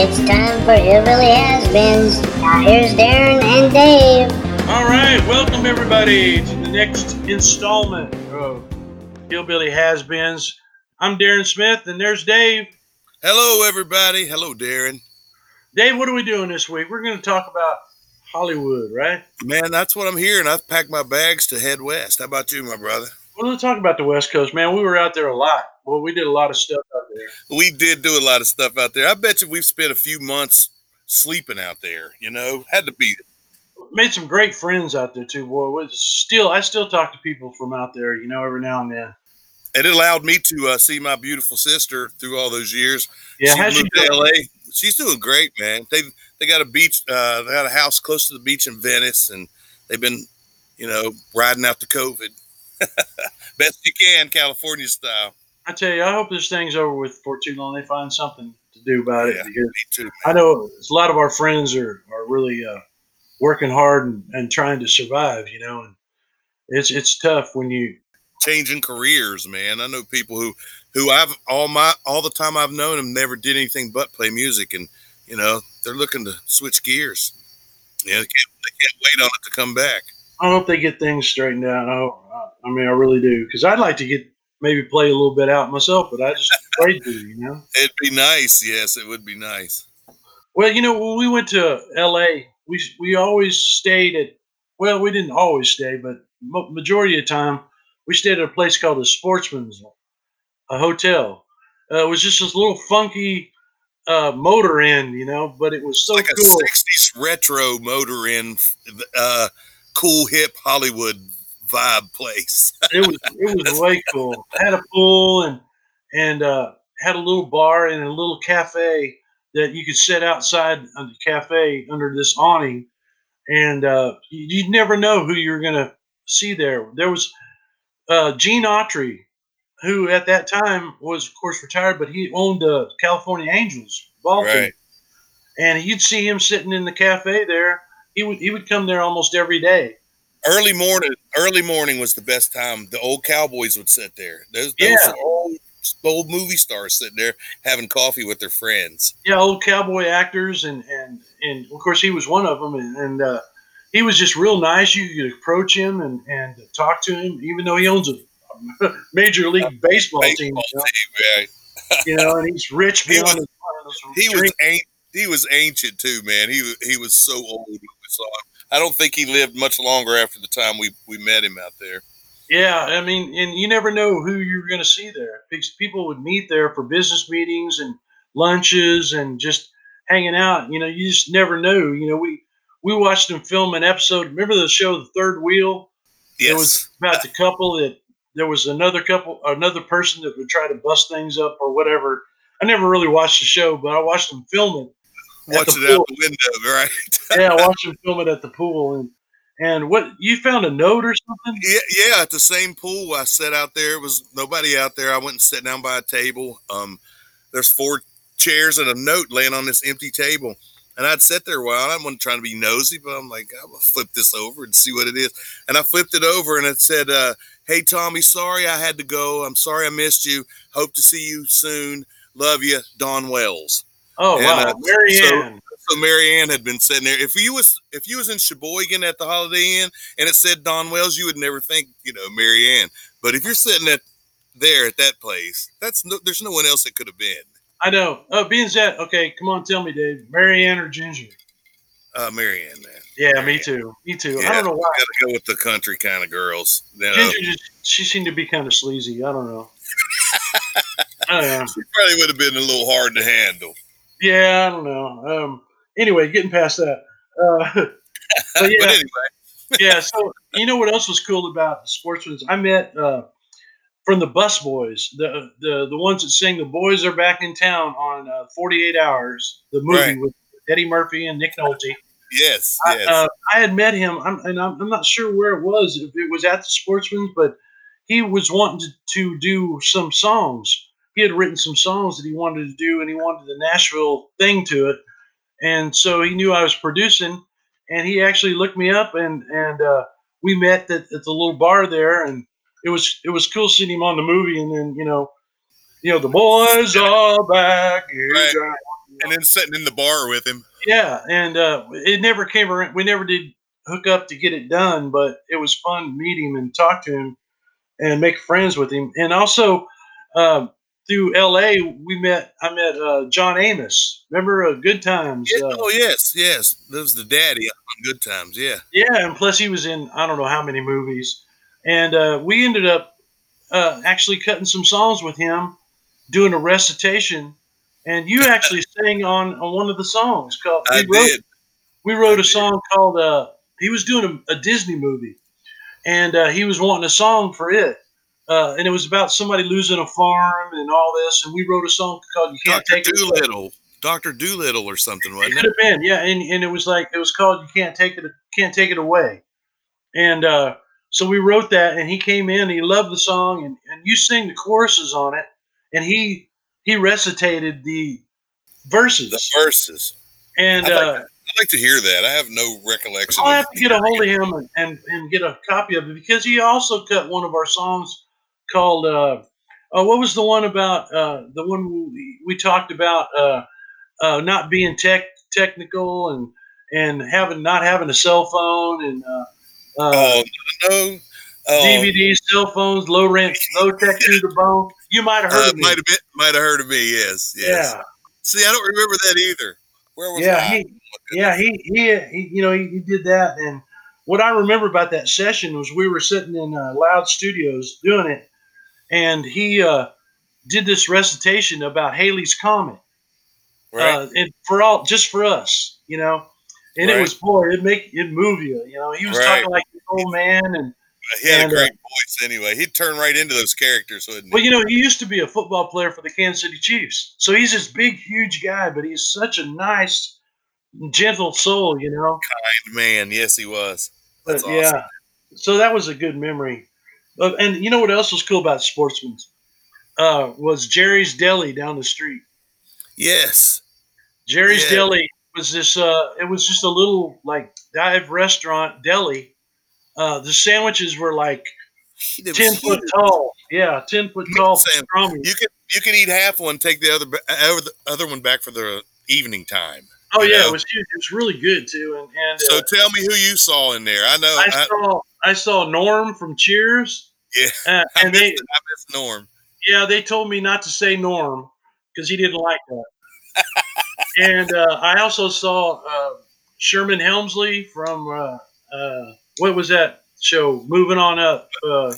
It's time for Hillbilly Has-Beens. Now here's Darren and Dave. All right, welcome everybody to the next installment of Hillbilly Has-Beens. I'm Darren Smith, and there's Dave. Hello, everybody. Hello, Darren. Dave, what are we doing this week? We're going to talk about Hollywood, right? Man, that's what I'm hearing. I've packed my bags to head west. How about you, my brother? Well, let's talk about the West Coast, man. We were out there a lot. Well, we did a lot of stuff out there. We did do a lot of stuff out there. I bet you we've spent a few months sleeping out there. You know, had to be. Made some great friends out there too, boy. Was still, I still talk to people from out there, you know, every now and then. And It allowed me to uh, see my beautiful sister through all those years. Yeah, she how's she moved to? LA. She's doing great, man. They they got a beach. Uh, they got a house close to the beach in Venice, and they've been, you know, riding out the COVID best you can, California style. I tell you, I hope this thing's over with for too long. They find something to do about it Yeah, because Me too. I know a lot of our friends are, are really uh, working hard and, and trying to survive, you know, and it's it's tough when you changing careers, man. I know people who who I've all my all the time I've known them never did anything but play music, and you know they're looking to switch gears. Yeah, they can't, they can't wait on it to come back. I hope they get things straightened out. I, hope, I mean, I really do because I'd like to get maybe play a little bit out myself, but I just afraid to, you know. It'd be nice. Yes, it would be nice. Well, you know, when we went to L.A., we we always stayed at. Well, we didn't always stay, but majority of the time we stayed at a place called the Sportsman's, a hotel. Uh, it was just this little funky uh, motor inn, you know, but it was so like cool. a '60s retro motor in, uh, cool hip Hollywood vibe place. it was it was way cool. Had a pool and and uh, had a little bar and a little cafe that you could sit outside of the cafe under this awning, and uh, you, you'd never know who you were gonna see there. There was uh, Gene Autry, who at that time was of course retired, but he owned the California Angels ball team, Right. and you'd see him sitting in the cafe there. He would he would come there almost every day. Early morning, early morning was the best time. The old cowboys would sit there. Those, those Yeah. old, old movie stars sitting there having coffee with their friends. yeah, old cowboy actors, and and and of course he was one of them, and, and uh, he was just real nice. You could approach him and and talk to him, even though he owns a major league baseball, team, Baseball you know, team, right? you know, and he's rich He beyond was- his He was drink. an- he was ancient too, man. He he was so old when we saw him. I don't think he lived much longer after the time we we met him out there. Yeah, I mean, and you never know who you're going to see there. Because People would meet there for business meetings and lunches and just hanging out. You know, you just never know. You know, we we watched them film an episode. Remember the show The Third Wheel? Yes, It was about the couple that there was another couple, another person that would try to bust things up or whatever. I never really watched the show, but I watched them film it. at watch it out the window, right? Yeah, I watched them film it at the pool. And and what you found a note or something? yeah, yeah. At the same pool, I sat out there. It was nobody out there. I went and sat down by a table. Um, there's four chairs and a note laying on this empty table. And I'd sit there a while. I wasn't trying to be nosy, but I'm like, I'm gonna flip this over and see what it is. And I flipped it over, and it said, uh, "Hey Tommy, sorry I had to go. I'm sorry I missed you. Hope to see you soon. Love you, Dawn Wells." Oh And, wow, uh, Mary so-. So Mary Ann had been sitting there. If you was if you was in Sheboygan at the Holiday Inn and it said Dawn Wells, you would never think you know Mary Ann. But if you're sitting at there at that place, that's no, there's no one else that could have been. I know. Oh, being that okay, come on, tell me, Dave. Mary Ann or Ginger? Uh, Mary Ann, man. Yeah, Mary me too. Me too. Yeah, I don't know why. Got to go with the country kind of girls. You know? Ginger just she seemed to be kind of sleazy. I don't know. I don't know. She probably would have been a little hard to handle. Yeah, I don't know. Um. Anyway, getting past that. Uh, yeah, anyway, yeah. So you know what else was cool about the sportsmen's? I met uh, from the Busboys, the the the ones that sing "The Boys Are Back in Town" on uh, Forty Eight Hours, the movie Right. with Eddie Murphy and Nick Nolte. yes, I, yes. uh, I had met him, I'm, and I'm, I'm not sure where it was, if it was at the Sportsman's, but he was wanting to, to do some songs. He had written some songs that he wanted to do, and he wanted the Nashville thing to it. And so he knew I was producing, and he actually looked me up, and and uh, we met at, at the little bar there, and it was it was cool seeing him on the movie, and then you know, you know, the boys are back. Right. And then sitting in the bar with him. Yeah, and uh, it never came around. We never did hook up to get it done, but it was fun to meet him and talk to him and make friends with him. And also um, through L.A., we met. I met uh, John Amos. Remember uh, Good Times? Yeah, Uh, oh yes, yes. That was the daddy on Good Times. Yeah. yeah, and plus he was in I don't know how many movies. And uh, we ended up uh, actually cutting some songs with him, doing a recitation. And you actually sang on, on one of the songs called. I we wrote, did. we wrote I a song called uh he was doing a, a disney movie and uh, he was wanting a song for it uh, and it was about somebody losing a farm and all this and we wrote a song called you can't Doctor take it. Dolittle. Doctor Dolittle or something, it wasn't could it? have been yeah and, and it was like it was called you can't take it can't take it away and uh, so we wrote that and he came in he loved the song and, and you sing the choruses on it and he he recitated the verses The verses. and I'd like uh, I'd like to hear that. I have no recollection. I'll have to get a hold of him and, and, and get a copy of it because he also cut one of our songs called uh, uh what was the one about uh the one we, talked about uh, uh not being tech technical and and having not having a cell phone and uh, uh Oh no. Oh, DVD cell phones low rent low tech to the bone you might have heard uh, of me might have been might have heard of me. Yes. Yes. yeah See, I don't remember that either. Where was yeah I? he yeah he, he he you know he, he did that and what i remember about that session was we were sitting in uh, loud studios doing it and he uh, did this recitation about halley's comet right. uh, and for all just for us you know and it was boy it make it move you you know he was Right. talking like an old man and he had and, a uh, great voice anyway. He'd turn right into those characters, wouldn't he? well you know he used to be a football player for the kansas city chiefs so he's this big huge guy but he's such a nice gentle soul you know Kind Man, yes, he was. But That's awesome. yeah, so that was a good memory. Uh, and you know what else was cool about Sportsman? Uh, was Jerry's Deli down the street. Yes. Jerry's Yeah. Deli was this. Uh, it was just a little like dive restaurant deli. Uh, the sandwiches were like ten foot tall. Yeah, ten foot tall pastrami. You could you could eat half one, take the other uh, the other one back for the evening time. Oh yeah, know? it was huge. It was really good too. And and So uh, tell me who you saw in there. I know. I I, saw I saw Norm from Cheers. Yeah, Uh, I, and missed, they it. I missed Norm. Yeah, they told me not to say Norm because he didn't like that. and uh, I also saw uh, Sherman Hemsley from uh, uh, what was that show? Moving on up. Uh,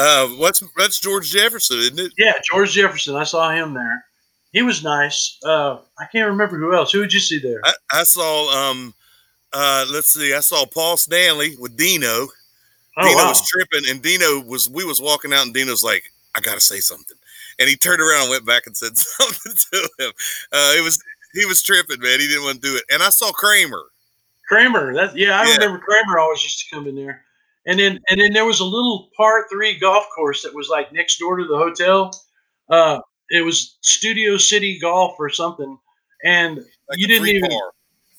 Uh, what's that's George Jefferson, isn't it? yeah, George Jefferson. I saw him there. He was nice. Uh, I can't remember who else. Who did you see there? I, I saw. Um, uh, let's see. I saw Paul Stanley with Dino. Oh Dino wow! was tripping, and Dino was. We was walking out, and Dino's like, "I gotta say something," and he turned around and went back and said something to him. Uh, it was he was tripping, man. He didn't want to do it. And I saw Kramer. Kramer. That yeah, I Yeah. remember Kramer always used to come in there. And then and then there was a little par three golf course that was like next door to the hotel. Uh, it was Studio City Golf or something. And Like You didn't even- par.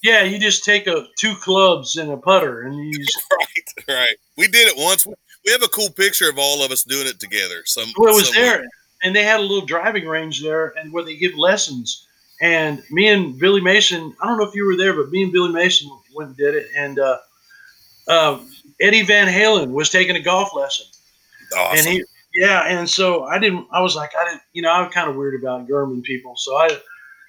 yeah, you just take a two clubs and a putter and you use right, right. We did it once. We have a cool picture of all of us doing it together. Some well, it was somewhere. there. And they had a little driving range there and where they give lessons. And me and Billy Mason, I don't know if you were there, but me and Billy Mason went and did it. And uh, uh, Eddie Van Halen was taking a golf lesson. Awesome. and he yeah and so i didn't i was like i didn't you know i'm kind of weird about german people so i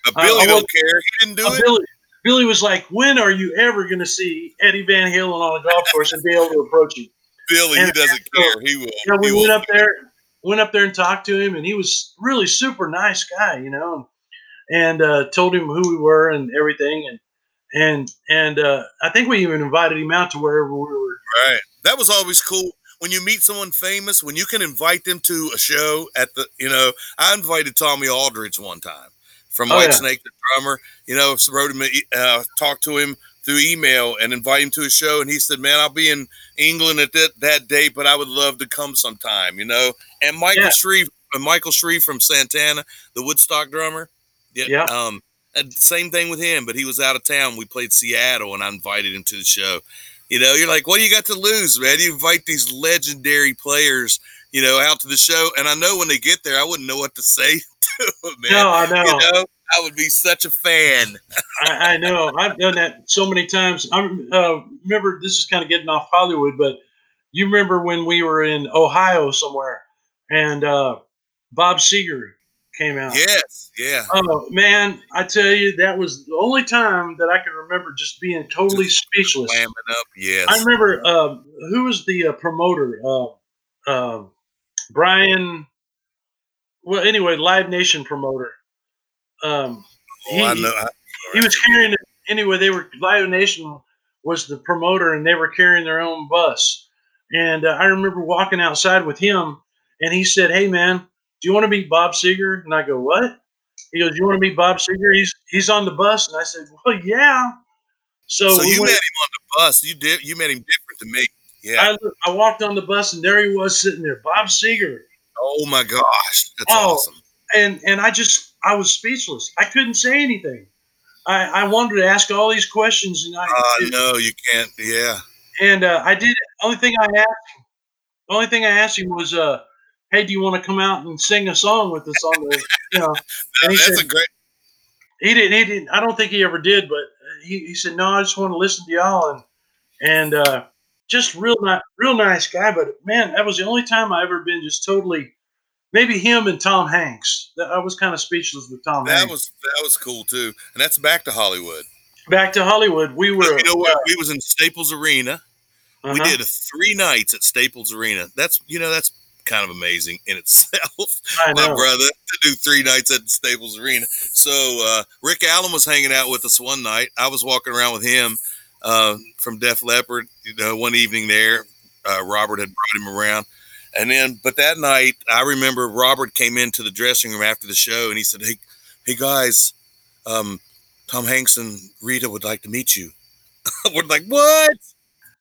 but I- Billy I don't was- care. He didn't do it. billy billy was like when are you ever going to see eddie van halen on a golf course and be able to approach him Billy, he doesn't care. He will. you know we went up there went up there and talked to him and he was really super nice guy you know and uh, told him who we were and everything and and and uh, i think we even invited him out to wherever we were Right. That was always cool. When you meet someone famous, when you can invite them to a show at the, you know, I invited Tommy Aldridge one time from Oh, White yeah. Snake, the drummer. You know, wrote him, uh, talked to him through email and invite him to a show. And he said, "Man, I'll be in England at that that date, but I would love to come sometime." You know. And Michael Yeah. Shrieve, uh, Michael Shrieve from Santana, the Woodstock drummer. Yeah. Um, and same thing with him, but he was out of town. We played Seattle, and I invited him to the show. You know, you're like, what do you got to lose, man? You invite these legendary players, you know, out to the show, and I know when they get there, I wouldn't know what to say man. No, I know. You know, I would be such a fan. I, I know. I've done that so many times. I uh, remember this is kind of getting off Hollywood, but you remember when we were in Ohio somewhere and uh, Bob Seger came out. Yes, yeah. Oh man, I tell you, that was the only time that I can remember just being totally speechless. Slamming up, yes. I remember uh, who was the uh, promoter? Uh, uh, Brian. Well, anyway, Live Nation promoter. Um, oh, I know. I, he was carrying it anyway. They were Live Nation was the promoter, and they were carrying their own bus. And uh, I remember walking outside with him, and he said, "Hey, man, do you want to meet Bob Seger?" And I go, "What?" He goes, "You want to meet Bob Seger? He's he's on the bus." And I said, "Well, yeah." So, so we you went- met him on the bus. You did. You met him different than me. Yeah. I, I walked on the bus, and there he was sitting there, Bob Seger, oh my gosh, that's Oh, awesome. and and I just I was speechless. I couldn't say anything. I, I wanted to ask all these questions, and I Uh, no, you can't. Yeah. and uh, I did. Only thing I asked, the only thing I asked him was, uh, "Hey, do you want to come out and sing a song with us on the, you know?" He that's said a great. he didn't. He didn't. I don't think he ever did, but he, he said, "No, I just want to listen to y'all." And and uh, just real nice, real nice guy. But man, that was the only time I ever been just totally. Maybe him and Tom Hanks. That- I was kind of speechless with Tom That Hanks. was that was cool too, and that's back to Hollywood. Back to Hollywood, we were. you know what? We was in Staples Arena. We uh-huh. did three nights at Staples Arena. That's you know that's kind of amazing in itself. I my brother to do three nights at Staples Arena. So uh, Rick Allen was hanging out with us one night. I was walking around with him uh, from Def Leppard. You know, one evening there, uh, Robert had brought him around, and then but that night I remember Robert came into the dressing room after the show and he said, "Hey, hey guys, um, Tom Hanks and Rita would like to meet you." We're like, "What?"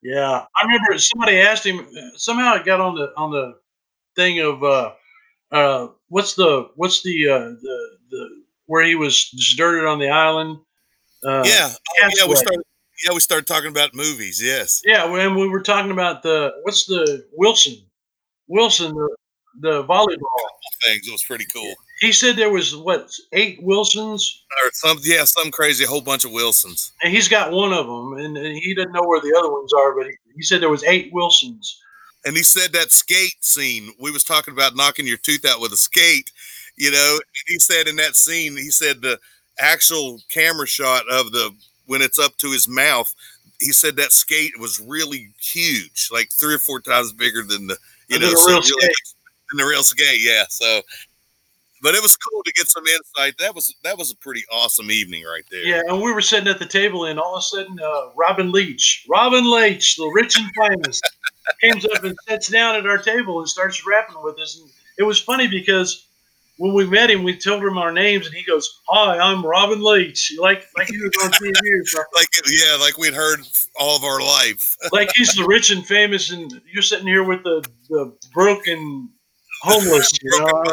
Yeah, I remember somebody asked him. Somehow it got on the on the thing of uh, uh, what's the what's the uh, the the where he was deserted on the island. Uh, yeah, oh, yeah. We started. Yeah, we started talking about movies. Yes. yeah. When we were talking about the what's the Wilson, Wilson the the volleyball. Things. It was pretty cool. He said there was what eight Wilsons, Or some, yeah, some crazy, a whole bunch of Wilsons. and he's got one of them, and, and he doesn't know where the other ones are. But he, he said there was eight Wilsons. And he said that skate scene. We was talking about knocking your tooth out with a skate. You know, and he said in that scene, he said the actual camera shot of the when it's up to his mouth. He said that skate was really huge, like three or four times bigger than the you Than know the so real really- skate. than the real skate. Yeah. So, but it was cool to get some insight. That was that was a pretty awesome evening right there. Yeah, and we were sitting at the table, and all of a sudden, uh, Robin Leach, Robin Leach, the rich and famous, comes up and sits down at our table and starts rapping with us. And it was funny because when we met him, we told him our names, and he goes, "Hi, I'm Robin Leach," like like he was on TV. Like yeah, like we'd heard all of our life. Like he's the rich and famous, and you're sitting here with the the broken homeless. You know,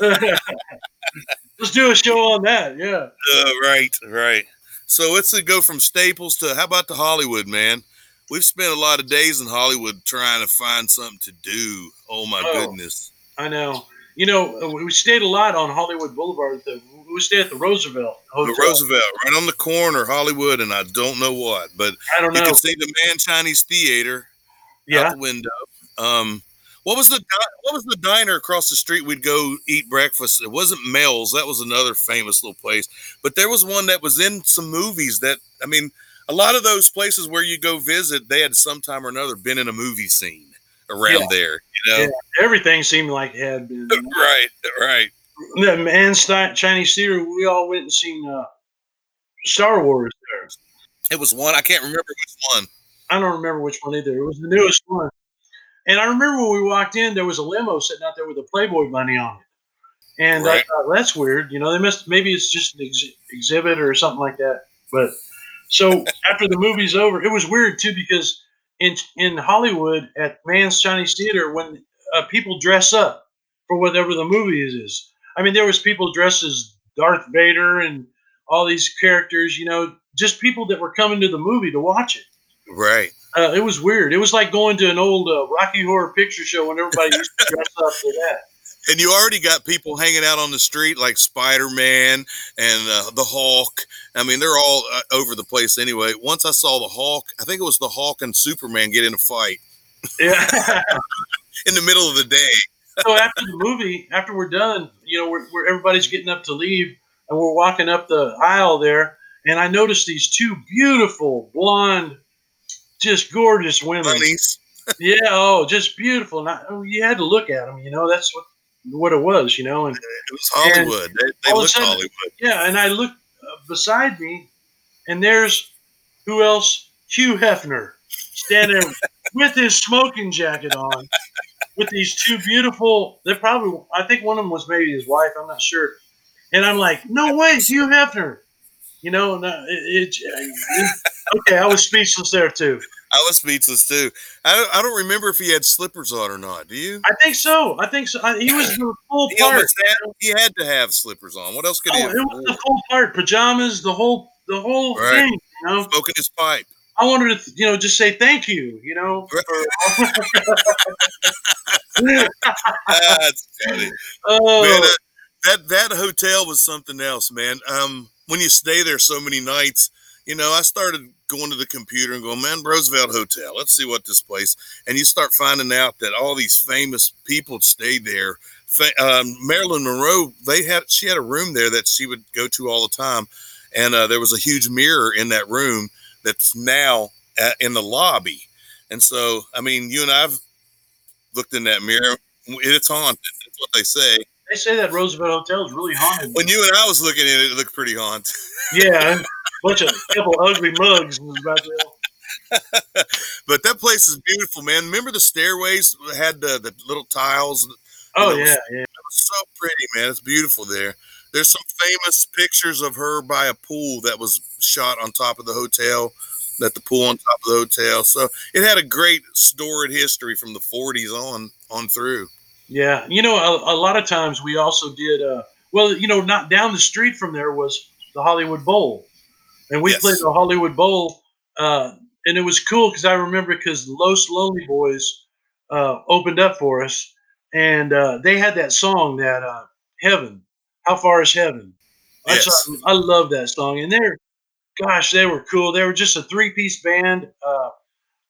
let's do a show on that. Yeah. Uh, right, right. So let's go from Staples to how about to Hollywood, man? We've spent a lot of days in Hollywood trying to find something to do. Oh my Oh. goodness. I know. You know, we stayed a lot on Hollywood Boulevard. The, we stayed at the Roosevelt Hotel. The Roosevelt, right on the corner, Hollywood, and I don't know what, but I don't know. you can see the Mann Chinese Theater Yeah. out the window. Um, what was the what was the diner across the street? We'd go eat breakfast. It wasn't Mel's. That was another famous little place. But there was one that was in some movies. That I mean, a lot of those places where you go visit, they had sometime or another been in a movie scene around Yeah. there. You know, Yeah. Everything seemed like it had been. right, right. the Mann's Chinese theater. We all went and seen uh, Star Wars there. It was one I can't remember which one. I don't remember which one either. It was the newest one. And I remember when we walked in, there was a limo sitting out there with a Playboy bunny on it. And I thought, well, that's weird. You know, they must, maybe it's just an ex- exhibit or something like that. But so after the movie's over, it was weird too because in in Hollywood at Mann's Chinese Theater, when uh, people dress up for whatever the movie is, is, I mean, there was people dressed as Darth Vader and all these characters, you know, just people that were coming to the movie to watch it. Right. Uh, it was weird. It was like going to an old uh, Rocky Horror Picture Show when everybody used to dress up for that. And you already got people hanging out on the street like Spider Man and uh, the Hulk. I mean, they're all uh, over the place anyway. Once I saw the Hulk, I think it was the Hulk and Superman get in a fight Yeah. in the middle of the day. so after the movie, after we're done, you know, we're, we're everybody's getting up to leave, and we're walking up the aisle there, and I noticed these two beautiful blonde, just gorgeous women. Yeah, oh, just beautiful. And I, oh, you had to look at them. You know, that's what what it was. You know, and It was Hollywood. they they all of a looked sudden- Hollywood. yeah, and I look uh, beside me, and there's who else? Hugh Hefner standing with his smoking jacket on, with these two beautiful. They're probably. I think one of them was maybe his wife. I'm not sure. And I'm like, no way, Hugh Hefner. You know, and, uh, it, it, it- okay. I was speechless there too. I was speechless too. I don't, I don't remember if he had slippers on or not. Do you? I think so. I think so. I, he was the full He, part. had, he had to have slippers on. What else could Oh, he Have it was the full part. Pajamas, the whole, the whole Right. thing. You know. Smoking his pipe. I wanted to, you know, just say thank you, you know. That's funny. oh, man, uh, that that hotel was something else, man. Um, when you stay there so many nights, you know, I started going to the computer and going, man, Roosevelt Hotel. Let's see what this place. And you start finding out that all these famous people stayed there. Um, Marilyn Monroe, they had she had a room there that she would go to all the time, and uh, there was a huge mirror in that room that's now at, in the lobby. And so, I mean, you and I've looked in that mirror. It's haunted. That's what they say. they say that Roosevelt Hotel is really haunted. When you and I was looking at it, it looked pretty haunted. yeah, bunch of couple ugly mugs was about there. But that place is beautiful, man. Remember the stairways that had the, the little tiles? Oh You know, yeah, yeah. was so pretty, man. It's beautiful there. There's some famous pictures of her by a pool that was shot on top of the hotel. That the pool on top of the hotel. So it had a great storied history from the 40s on on through. Yeah, you know, a, a lot of times we also did. Uh, well, you know, not down the street from there was the Hollywood Bowl, and we Yes. played the Hollywood Bowl, uh, and it was cool because I remember because Los Lonely Boys uh, opened up for us, and uh, they had that song that uh, Heaven, How Far Is Heaven? I, Yes. saw- I love that song, and they're, gosh, they were cool. They were just a three piece band, uh,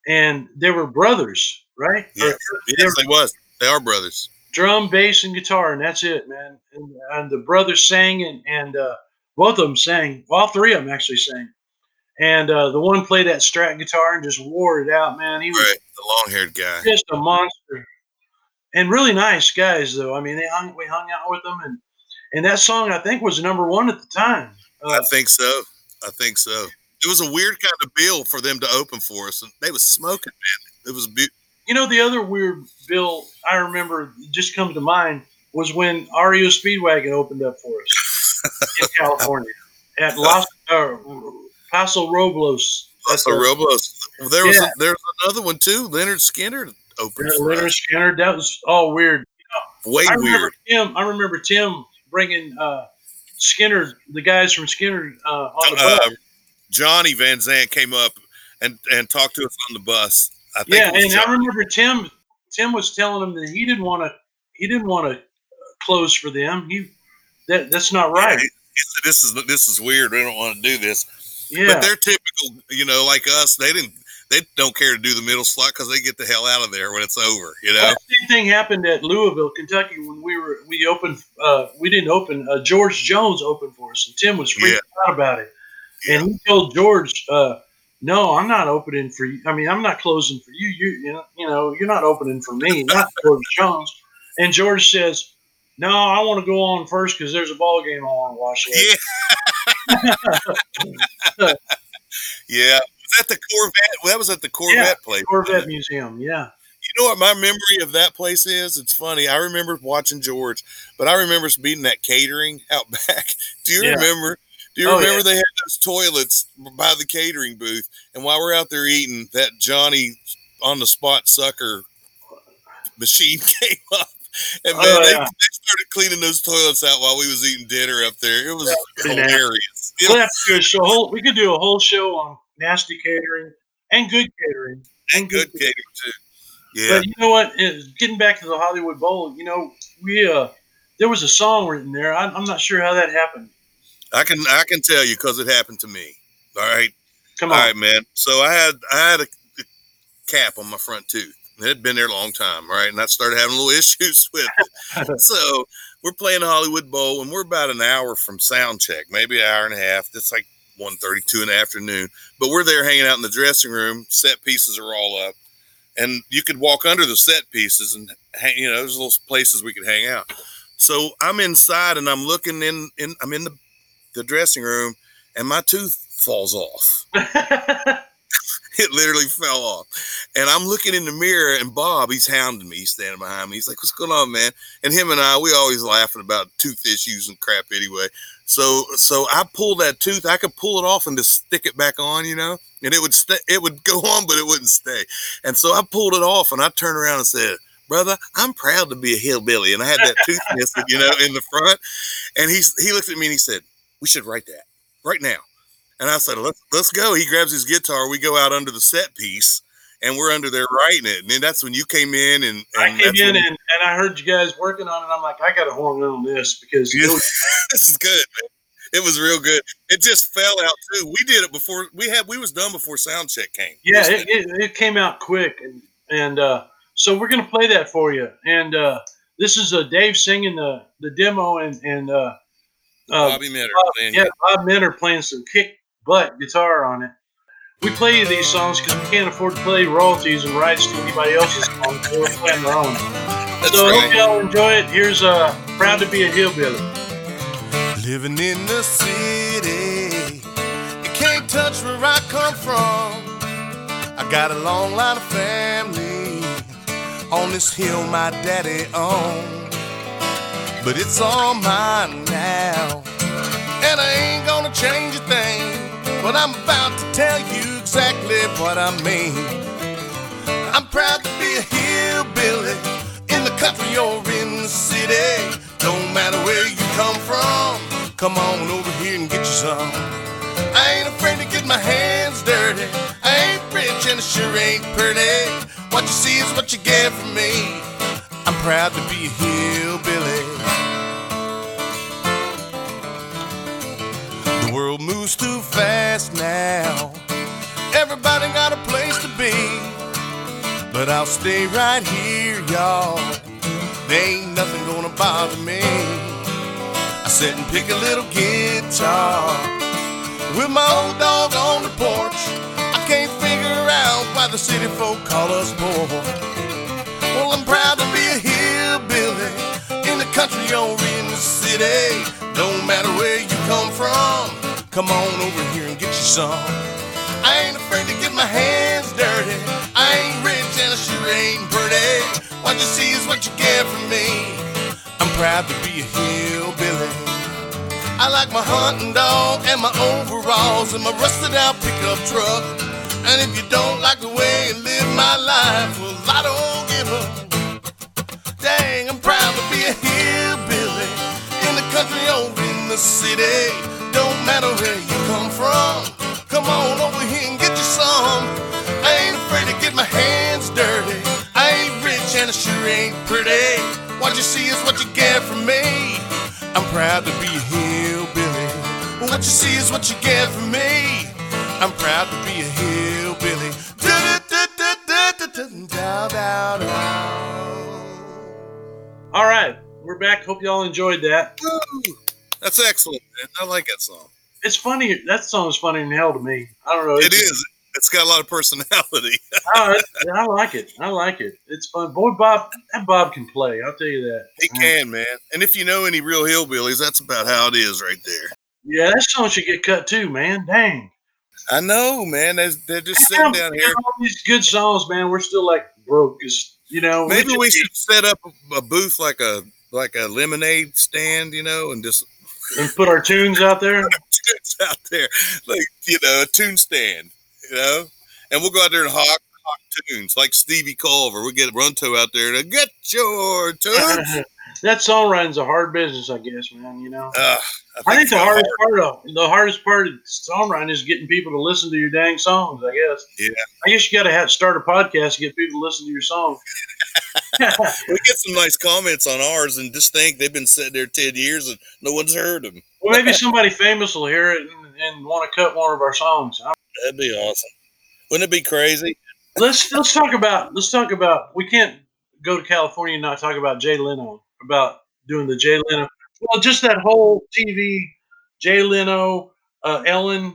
and they were brothers, right? Or- Yes, yes they was. They are brothers. drum, bass, and guitar, and that's it, man. And, and the brothers sang, and, and uh, both of them sang. All three of them actually sang. And uh, the one played that Strat guitar and just wore it out, man. He was Right. The long haired guy. just a monster. And really nice guys, though. I mean, they hung, we hung out with them, and and that song I think was number one at the time. I Uh, think so. I think so. It was a weird kind of bill for them to open for us, and they was smoking, man. It was be- you know, the other weird bill I remember just comes to mind was when REO Speedwagon opened up for us in California at Los uh, Paso Robles. A the- Robles. Well, there was Yeah. a, there was another one too. Lynyrd Skynyrd opened Yeah, Lynyrd us. Skynyrd. That was all weird. Way I weird. Tim. I remember Tim bringing uh, Skynyrd, the guys from Skynyrd, uh, on the Uh, bus. Johnny Van Zant came up and and talked to us on the bus. I think yeah, and I remember Tim. Tim was telling him that he didn't want to. He didn't want to close for them. He that that's not right. "This is this is weird. We don't want to do this." Yeah, But they're typical, you know, like us. They didn't. They don't care to do the middle slot because they get the hell out of there when it's over. You know. That same thing happened at Louisville, Kentucky, when we were we opened. Uh, we didn't open. Uh, George Jones opened for us, and Tim was freaking out about it. And he told George, uh, "No, I'm not opening for you. I mean, I'm not closing for you. You, you know, you know, you're not opening for me, not George Jones." And George says, "No, I want to go on first because there's a ball game I want to watch." later." Yeah. yeah. Was that the Corvette? Well, that was at the Corvette place. Corvette Museum. Yeah. You know what my memory of that place is? It's funny. I remember watching George, but I remember beating that catering out back. Do you Yeah. remember? Do you Oh, remember yeah. they had those toilets by the catering booth? And while we're out there eating, that Johnny on the spot sucker machine came up. And man, Oh, they, yeah. they started cleaning those toilets out while we was eating dinner up there. It was hilarious. We'll have to do a show. Whole, we could do a whole show on nasty catering and good catering. and good catering too. Yeah. But you know what? Getting back to the Hollywood Bowl, you know, we uh, there was a song written there. I, I'm not sure how that happened. I can I can tell you because it happened to me. All right. Come on. right, man. So I had I had a, a cap on my front tooth. It had been there a long time, right? And I started having little issues with it. so we're playing Hollywood Bowl, and we're about an hour from sound check, maybe an hour and a half. It's like 1.32 in the afternoon. But we're there hanging out in the dressing room. Set pieces are all up. And you could walk under the set pieces and hang, you know, there's little places we could hang out. So I'm inside and I'm looking in, in I'm in the, the dressing room and my tooth falls off. It literally fell off. And I'm looking in the mirror, and Bob, he's hounding me. He's standing behind me. He's like, What's going on, man? And him and I, we always laughing about tooth issues and crap anyway. So so I pulled that tooth, I could pull it off and just stick it back on, you know, and it would stay, it would go on, but it wouldn't stay. And so I pulled it off and I turned around and said, Brother, I'm proud to be a hillbilly. And I had that tooth missing, you know, in the front. And he's he looked at me and he said, We should write that right now. And I said, let's, let's go. He grabs his guitar. We go out under the set piece and we're under there writing it. And then that's when you came in and, I came in and, and I heard you guys working on it. I'm like, I got to horn on this because this is good. Man. It was real good. It just fell out too. We did it before we had we was done before sound check came. yeah, it, it, it came out quick, and and uh, so we're gonna play that for you. And uh, this is uh, Dave singing the the demo, and and uh, uh, Bobby Minter Bob- yeah, Bob Minter playing some kick butt guitar on it. We play these songs because we can't afford to play royalties and rights to anybody else's songs. So we're playing our own. That's so I right. hope y'all enjoy it. Here's uh, "Proud to Be a Hillbilly." Living in the city, you can't touch where I come from. I got a long line of family on this hill my daddy owned. But it's all mine now, and I ain't gonna change a thing. But I'm about to tell you exactly what I mean. I'm proud to be a hillbilly in the country or in the city. Don't matter where you come from, come on over here and get you some. I ain't afraid to get my hands dirty. I ain't rich and I sure ain't pretty. What you see is what you get from me. I'm proud to be a hillbilly. The world moves too now. Everybody got a place to be. But I'll stay right here, y'all. There ain't nothing gonna bother me. I sit and pick a little guitar with my old dog on the porch. I can't figure out why the city folk call us poor. Well, I'm proud to be a hillbilly in the country or in the city. Don't matter where you come from, come on over here and get you some. I ain't afraid to get my hands dirty. I ain't rich and I sure ain't pretty. What you see is what you get from me. I'm proud to be a hillbilly. I like my hunting dog and my overalls and my rusted out pickup truck. And if you don't like the way I live my life, well, I don't give a dang. I'm proud to be a hillbilly in the country or in the city. Don't matter where you come from. Come on over here and get you some. I ain't afraid to get my hands dirty. I ain't rich and I sure ain't pretty. What you see is what you get from me. I'm proud to be a hillbilly. What you see is what you get from me. I'm proud to be a hillbilly. All right, we're back. Hope y'all enjoyed that. Woo! That's excellent, man. I like that song. It's funny. That song is funny in hell to me. I don't know. It's- is. It's got a lot of personality. Oh, I like it. I like it. It's fun. Boy, Bob, that Bob can play. I'll tell you that. He can, man. And if you know any real hillbillies, that's about how it is right there. Yeah, that song should get cut too, man. Dang. I know, man. They're, they're just sitting down here. All these good songs, man. We're still like broke. You know, Maybe just we should set up a, a booth like a like a lemonade stand, you know, and just and put our tunes out there. tunes out there, like you know, a tune stand, you know, and we'll go out there and hawk, hawk tunes like Stevie Culver. We'll get Runto out there to get your tunes. that songwriting's a hard business, I guess, man. You know, Uh, I think the it's hardest part of the hardest part of songwriting is getting people to listen to your dang songs. I guess. Yeah. I guess you got to have start a podcast to get people to listen to your songs. We get some nice comments on ours, and just think they've been sitting there ten years and no one's heard them. well, maybe somebody famous will hear it and, and want to cut one of our songs. I- That'd be awesome. Wouldn't it be crazy? Let's let's talk about let's talk about. We can't go to California and not talk about Jay Leno about doing the Jay Leno. Well, just that whole TV, Jay Leno, uh, Ellen,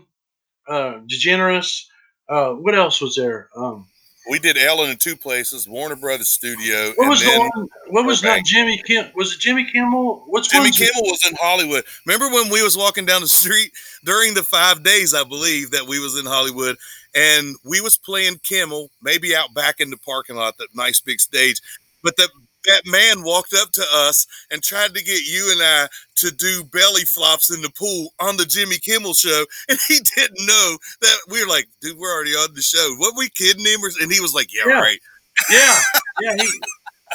uh, DeGeneres. Uh, what else was there? Um, We did Ellen in two places, Warner Brothers Studio, what and was the one? What was not Jimmy Kim? Was it Jimmy Kimmel? What's Jimmy? Kimmel was in Hollywood. Remember when we was walking down the street during the five days, I believe, that we was in Hollywood, and we was playing Kimmel, maybe out back in the parking lot, that nice big stage. But that that man walked up to us and tried to get you and I to do belly flops in the pool on the Jimmy Kimmel show, and he didn't know that we were like, dude, we're already on the show. What we kidding him? And he was like, yeah, Yeah. right. Yeah, yeah. He,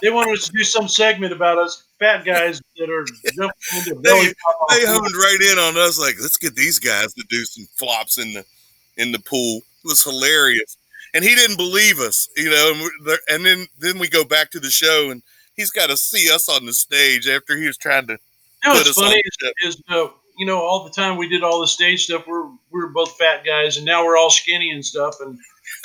they wanted us to do some segment about us fat guys that are jumping into belly they on honed right in on us like let's get these guys to do some flops in the in the pool it was hilarious and he didn't believe us you know and, and then then we go back to the show and he's got to see us on the stage after he was trying to You know put what's us on funny the show. is, is uh, you know, all the time we did all the stage stuff. We're we were both fat guys, and now we're all skinny and stuff, and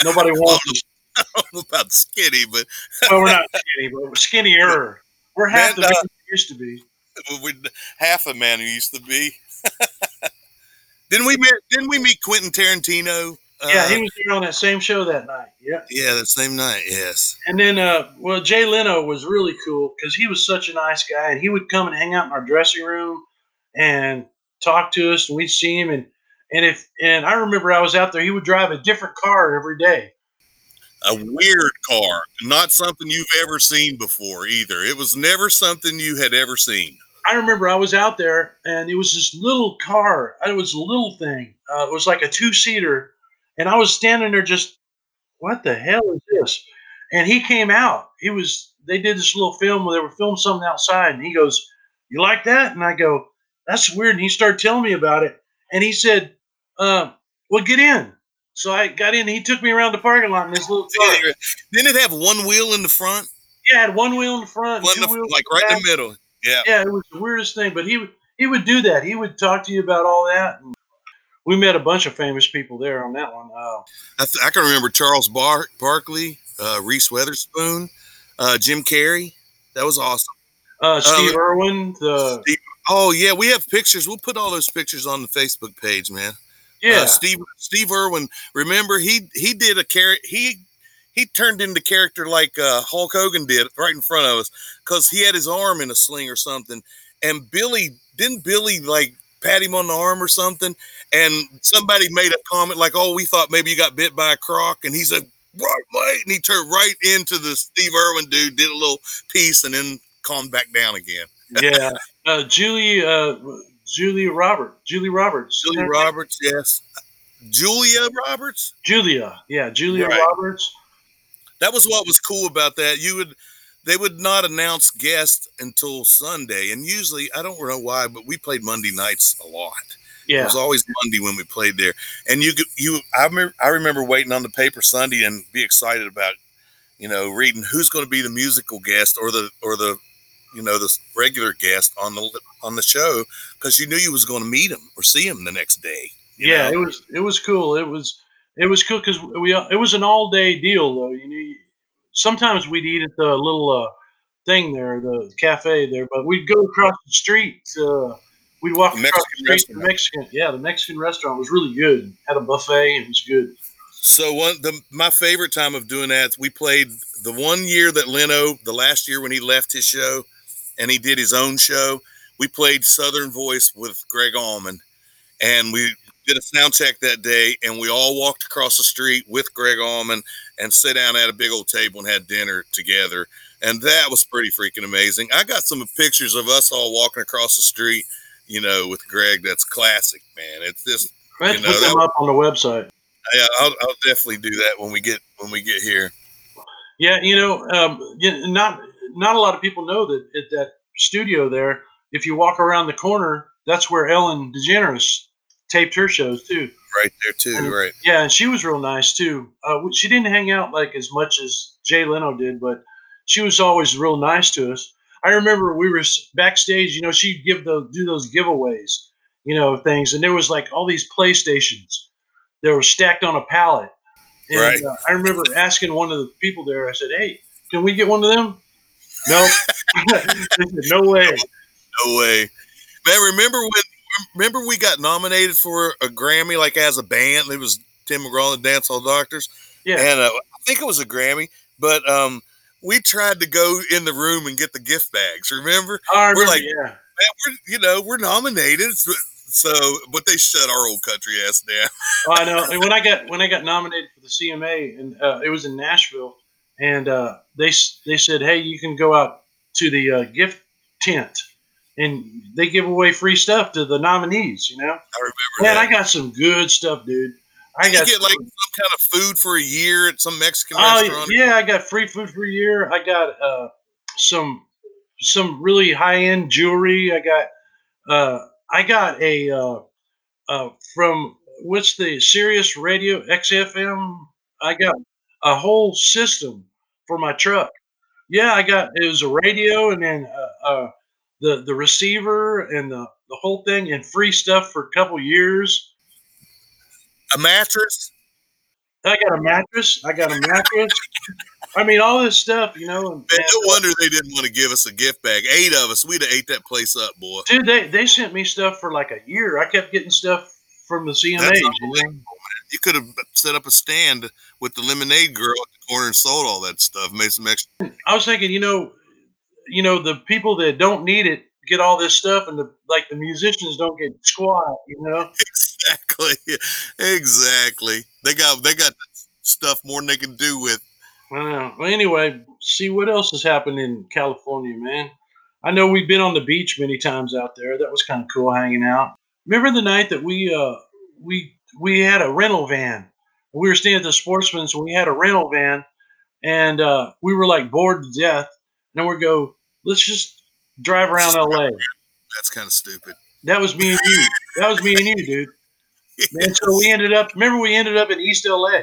nobody wants us. I don't know about skinny but Well, we're not skinny, but we're skinnier. We're half the Man, man uh, we used to be. We're half a man who used to be didn't we meet didn't we meet quentin tarantino uh, Yeah, he was there on that same show that night. Yeah, yeah that same night yes and then uh, well, Jay Leno was really cool because he was such a nice guy, and he would come and hang out in our dressing room and talk to us, and we'd see him, and and if and I remember I was out there, he would drive a different car every day. a weird car, not something you've ever seen before either. It was never something you had ever seen. I remember I was out there and it was this little car. It was a little thing. Uh, it was like a two seater. And I was standing there just, what the hell is this? And he came out. He was, they did this little film where they were filming something outside. And he goes, You like that? And I go, That's weird. And he started telling me about it. And he said, uh, Well, get in. So I got in. He took me around the parking lot in this little car. Didn't it have one wheel in the front, Yeah, it had one wheel in the front, one two in the, wheels like right in the middle? Yeah, yeah, it was the weirdest thing. But he would he would do that. He would talk to you about all that. And we met a bunch of famous people there on that one. Uh, I, th- I can remember Charles Bar- Barkley, uh, Reese Witherspoon, uh, Jim Carrey. That was awesome. uh, Steve Irwin, the Steve- Oh yeah, we have pictures. We'll put all those pictures on the Facebook page, man. yeah, Uh, Steve Steve Irwin. Remember he he did a character. He he turned into character like uh, Hulk Hogan did right in front of us because he had his arm in a sling or something. And Billy didn't Billy like pat him on the arm or something. And somebody made a comment like, "Oh, we thought maybe you got bit by a croc," and he said. Right, mate, and he turned right into the Steve Irwin dude, did a little piece, and then calmed back down again. yeah. Uh, Julie, uh, Julie Robert, Julie Roberts, Julia Roberts, yes. Julia Roberts, Julia, yeah, Julia Right. Roberts. that was what was cool about that. You would they would not announce guests until Sunday, and usually I don't know why, but we played Monday nights a lot. Yeah. It was always Monday when we played there, and you could- you I remember I remember waiting on the paper Sunday and be excited about you know reading who's going to be the musical guest or the or the you know the regular guest on the on the show because you knew you was going to meet him or see him the next day. yeah, know? it was it was cool. It was it was cool because we it was an all day deal though. You know, sometimes we'd eat at the little uh, thing there, the cafe there, but we'd go across the street. Uh, we'd walk The across the street. The. Mexican, yeah, the Mexican restaurant was really good. Had a buffet. It was good. So one the my favorite time of doing that, we played the one year that Leno, the last year when he left his show and he did his own show, we played Southern Voice with Gregg Allman. And we did a sound check that day and we all walked across the street with Gregg Allman and sat down at a big old table and had dinner together. And that was pretty freaking amazing. I got some pictures of us all walking across the street, you know, with Greg. That's classic, man. It's just You know, put them up on the website. yeah, I'll, I'll definitely do that when we get when we get here. Yeah, you know, um, not not a lot of people know that it, that studio there, if you walk around the corner, that's where Ellen DeGeneres taped her shows too. Right there too. And- Right. Yeah, and she was real nice too. Uh, she didn't hang out like as much as Jay Leno did, but she was always real nice to us. I remember we were backstage. You know, she'd give those do those giveaways, you know, things, and there was like all these PlayStations that were stacked on a pallet. And, Right. uh, I remember asking one of the people there. I said, "Hey, can we get one of them?" No. said, "No way." No way. Man, remember when? Remember we got nominated for a Grammy like as a band. It was Tim McGraw and the Dancehall Doctors. Yeah. And uh, I think it was a Grammy, but um, we tried to go in the room and get the gift bags. Remember? I We're like- yeah. We're you know we're nominated. So, so but they shut our old country ass down. Oh, I know. And when I got when I got nominated for the CMA, and uh, it was in Nashville, and uh, they they said, "Hey, you can go out to the uh, gift tent, and they give away free stuff to the nominees." You know, I remember man, that. I got some good stuff, dude. I you got get like some- kind of food for a year at some Mexican oh restaurant. yeah, I got free food for a year. I got uh, some some really high end jewelry. I got uh, I got a uh, uh, from what's the Sirius Radio XFM. I got a whole system for my truck. Yeah, I got it was a radio and then uh, uh, the the receiver and the the whole thing and free stuff for a couple years. A mattress. I got a mattress. I got a mattress. I mean, all this stuff, you know. And, Man, no wonder they didn't want to give us a gift bag. Eight of us, we'd have ate that place up, boy. dude, they they sent me stuff for like a year. I kept getting stuff from the. That's You? You could have set up a stand with the lemonade girl at the corner and sold all that stuff. Made some extra. I was thinking, you know, you know, the people that don't need it get all this stuff, and the like the musicians don't get squat. You know. Exactly, exactly. They got they got stuff more than they can do with. I know. Well, anyway, see what else has happened in California, man. I know we've been on the beach many times out there. That was kind of cool hanging out. Remember the night that we uh we we had a rental van. We were staying at the Sportsman's. and We had a rental van, and uh, we were like bored to death. And then we go, let's just drive around LA. That's kind of stupid. That was me and you. That was me and you, dude. Man, so we ended up. Remember, we ended up in East LA.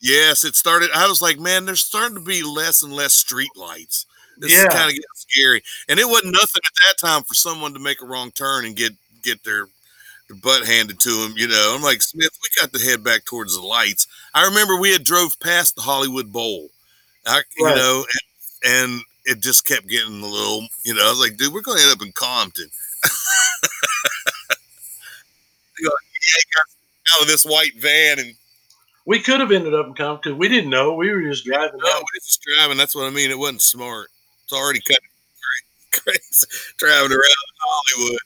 Yes, it started. I was like, man, there's starting to be less and less street lights. This Yeah. is kind of getting scary. And it wasn't nothing at that time for someone to make a wrong turn and get get their, their butt handed to them. You know, I'm like Smith. We got to head back towards the lights. I remember we had drove past the Hollywood Bowl. I, you know, and, and it just kept getting a little. You know, I was like, dude, we're going to end up in Compton. You know, out of this white van and We could have ended up in Compton because we didn't know. We were just driving No, we was driving. That's what I mean. It wasn't smart. It's already cut crazy driving around Hollywood.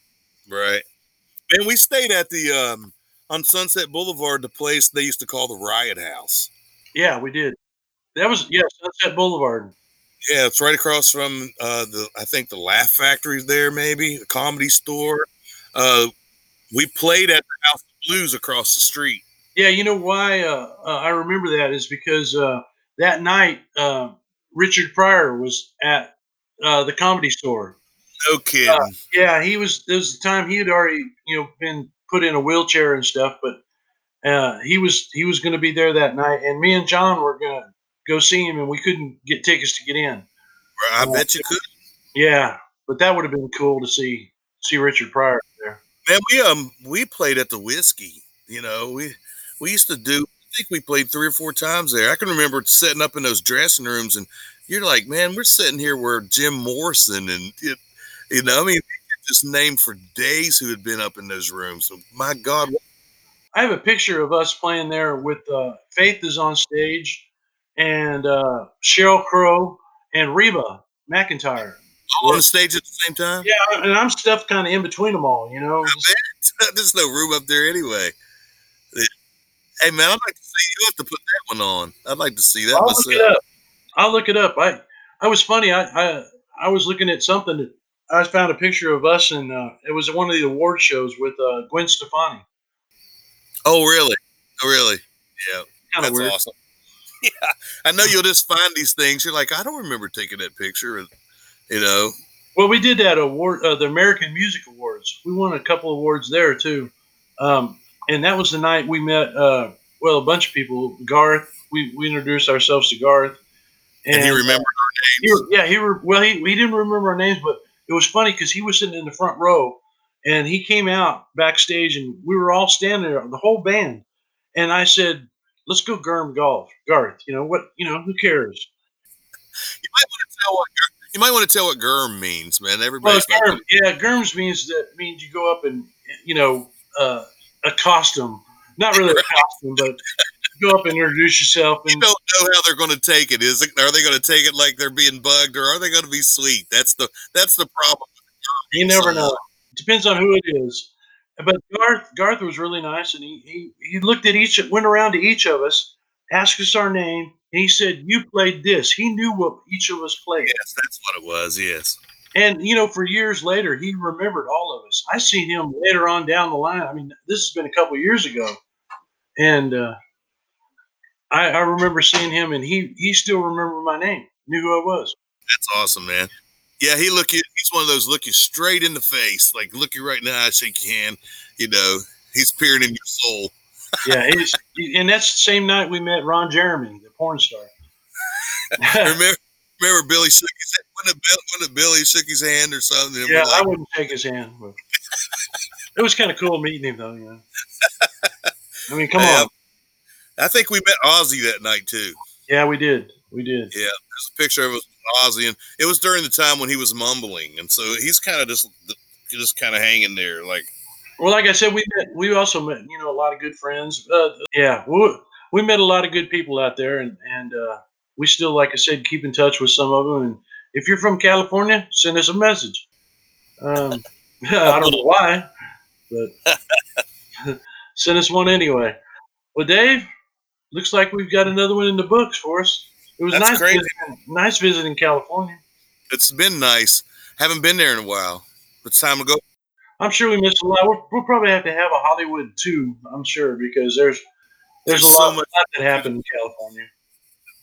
Right. Man, we stayed at the um on Sunset Boulevard, the place they used to call the Riot House. Yeah, we did. That was yeah, Sunset Boulevard. Yeah, it's right across from uh the I think the Laugh Factory's there, maybe the comedy store. Uh, we played at the House of Blues across the street. Yeah, you know why uh, uh, I remember that is because uh, that night uh, Richard Pryor was at uh, the comedy store. No kidding. Yeah, he was. There was the time he had already you know been put in a wheelchair and stuff, but uh, he was he was going to be there that night, and me and John were going to go see him, and we couldn't get tickets to get in. I bet you could. Yeah, but that would have been cool to see see Richard Pryor there. Man, we um we played at the Whisky. You know, we we used to do. I think we played three or four times there. I can remember setting up in those dressing rooms, and you're like, man, we're sitting here where Jim Morrison and it, you know, I mean, just named for days who had been up in those rooms. So my God, I have a picture of us playing there with uh, Faith is on stage, and uh, Sheryl Crow and Reba McEntire. all on the stage at the same time. Yeah, and I'm stuffed kind of in between them all, you know. There's no room up there anyway. Hey man, I'd like to see you have to put that one on. I'd like to see that I'll look it up. I'll look it up. I I was funny. I I, I was looking at something. That, I found a picture of us, and uh, it was one of the award shows with uh, Gwen Stefani. Oh really? Oh really? Yeah. Kind of That's weird. awesome. Yeah, I know you'll just find these things. You're like, I don't remember taking that picture, and you know, Well, we did that award, uh, the American Music Awards. We won a couple awards there too, um, and that was the night we met. Uh, well, a bunch of people. Garth. We, we introduced ourselves to Garth, And, he remembered our he, yeah, he re- well, he, he didn't remember our names, but it was funny because he was sitting in the front row, and he came out backstage, and we were all standing there, the whole band, and I said, "Let's go Gurm golf, Garth. You know what? You know who cares? You might want to tell what you might want to tell what Germ means, man. Well, Everybody's not Gurm, yeah, Gurms means that means you go up and you know uh, a costume, not really accost them, but go up and introduce yourself, you don't know how they're going to take it. Is it? Are they going to take it like they're being bugged, or are they going to be sweet? That's the that's the problem. you never know. Depends on who it is. But Garth, Garth was really nice, and he, he he looked at each, went around to each of us, asked us our name, and he said, "You played this." He knew what each of us played, Yes, that's what it was. Yes. and you know, for years later, he remembered all of us. I seen him later on down the line. I mean, this has been a couple years ago, and uh, I, I remember seeing him, and he he still remembered my name, knew who I was. That's awesome, man. Yeah, he look you. He's one of those look you straight in the face, like look you right now. I shake your hand. You know, he's peering in your soul. Yeah, he's, he, and that's the same night we met Ron Jeremy, the porn star. remember, remember Billy shook his hand. When Bill, when Billy shook his hand or something. Yeah, like, I wouldn't shake his hand. But it was kind of cool meeting him, though. You know, I mean, come Yeah. on. I think we met Ozzy that night too. Yeah, we did. We did. Yeah, there's a picture of us Ozzy, and it was during the time when he was mumbling, and so he's kind of just just kind of hanging there, like Well, like I said, we met. We also met, you know, a lot of good friends. Uh, yeah, we, we met a lot of good people out there, and and uh, we still, like I said, keep in touch with some of them. And if you're from California, send us a message. Um, I don't know why, but send us one anyway. Well, Dave, looks like we've got another one in the books for us. It was That's nice, crazy. visiting, nice visiting California. it's been nice. Haven't been there in a while. It's time to go. I'm sure we missed a lot. We'll, we'll probably have to have a Hollywood too. I'm sure because there's there's, There's a so lot, much- lot that happened in California.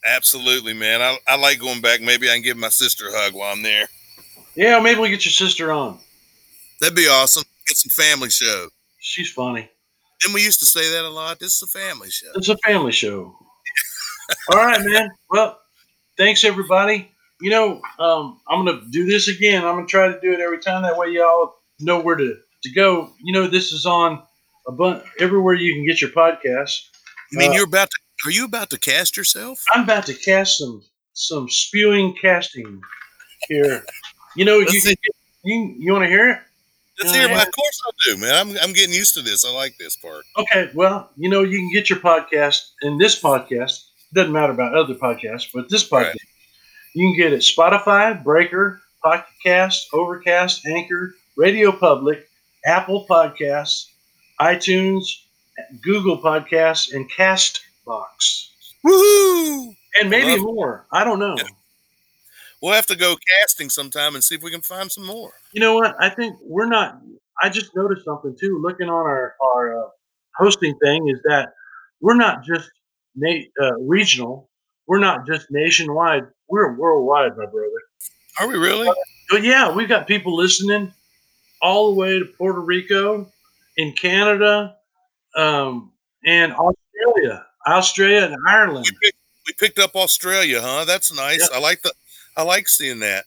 Absolutely, man. I, I like going back. Maybe I can give my sister a hug while I'm there. Yeah, maybe we get your sister on. That'd be awesome. Get some family show. She's funny. And we used to say that a lot. This is a family show. It's a family show. All right, man. Well, thanks everybody. You know, um, I'm gonna do this again. I'm gonna try to do it every time. That way, y'all know where to, to go. You know, this is on a bunch everywhere you can get your podcast. You mean Uh, you're about to? Are you about to cast yourself? I'm about to cast some some spewing casting here. You know, you Let's can get, you you want to hear it? Let's Uh, hear. yeah. Of course I do, man. I'm I'm getting used to this. I like this part. Okay, well, you know, you can get your podcast in this podcast. Doesn't matter about other podcasts, but this podcast, Right. you can get it Spotify, Breaker, Pocket Cast, Overcast, Anchor, Radio Public, Apple Podcasts, iTunes, Google Podcasts, and Castbox, Woohoo! and maybe more. I don't know. We'll have to go casting sometime and see if we can find some more. You know what? I think we're not. I just noticed something too. Looking on our our uh, hosting thing, is that we're not just na- uh, regional. We're not just nationwide. We're worldwide, my brother. Are we really? But yeah, we've got people listening all the way to Puerto Rico, in Canada, um, and Australia, Australia and Ireland. We picked, we picked up Australia, huh? That's nice. I like the. I like seeing that.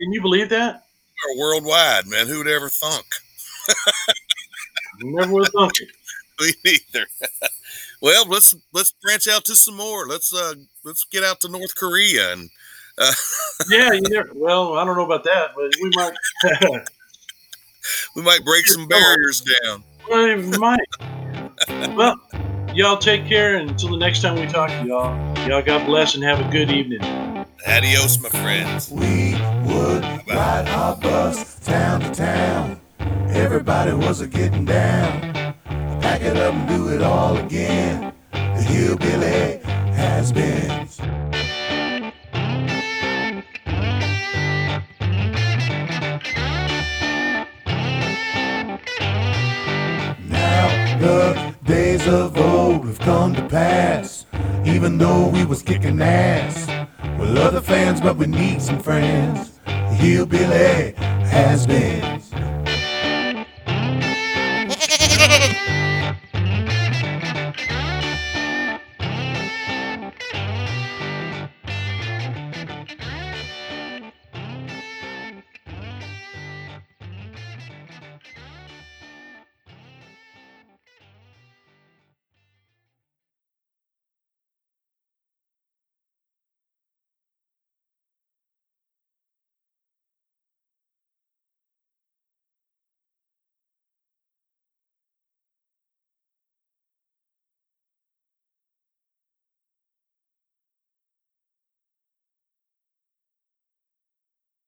Can you believe that? We're worldwide, man. Who'd ever thunk? Never would have thunk it. Me neither. well, let's let's branch out to some more. Let's uh let's get out to North Korea and uh, Yeah, you never. Well, I don't know about that, but we might. we might break some barriers down. Well, we might. well, y'all take care and until the next time we talk to y'all. Y'all God bless and have a good evening. Adios, my friends. We would ride our bus town to town. Everybody was a getting down. Pack it up and do it all again. The hillbilly has been. Now the days of old have come to pass. Even though we was kicking ass. We're other fans, but we need some friends. The hillbilly has been.